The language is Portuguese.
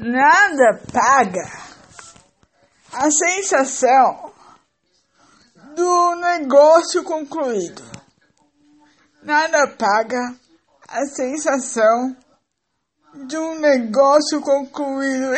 Nada paga a sensação do negócio concluído. Nada paga a sensação de um negócio concluído.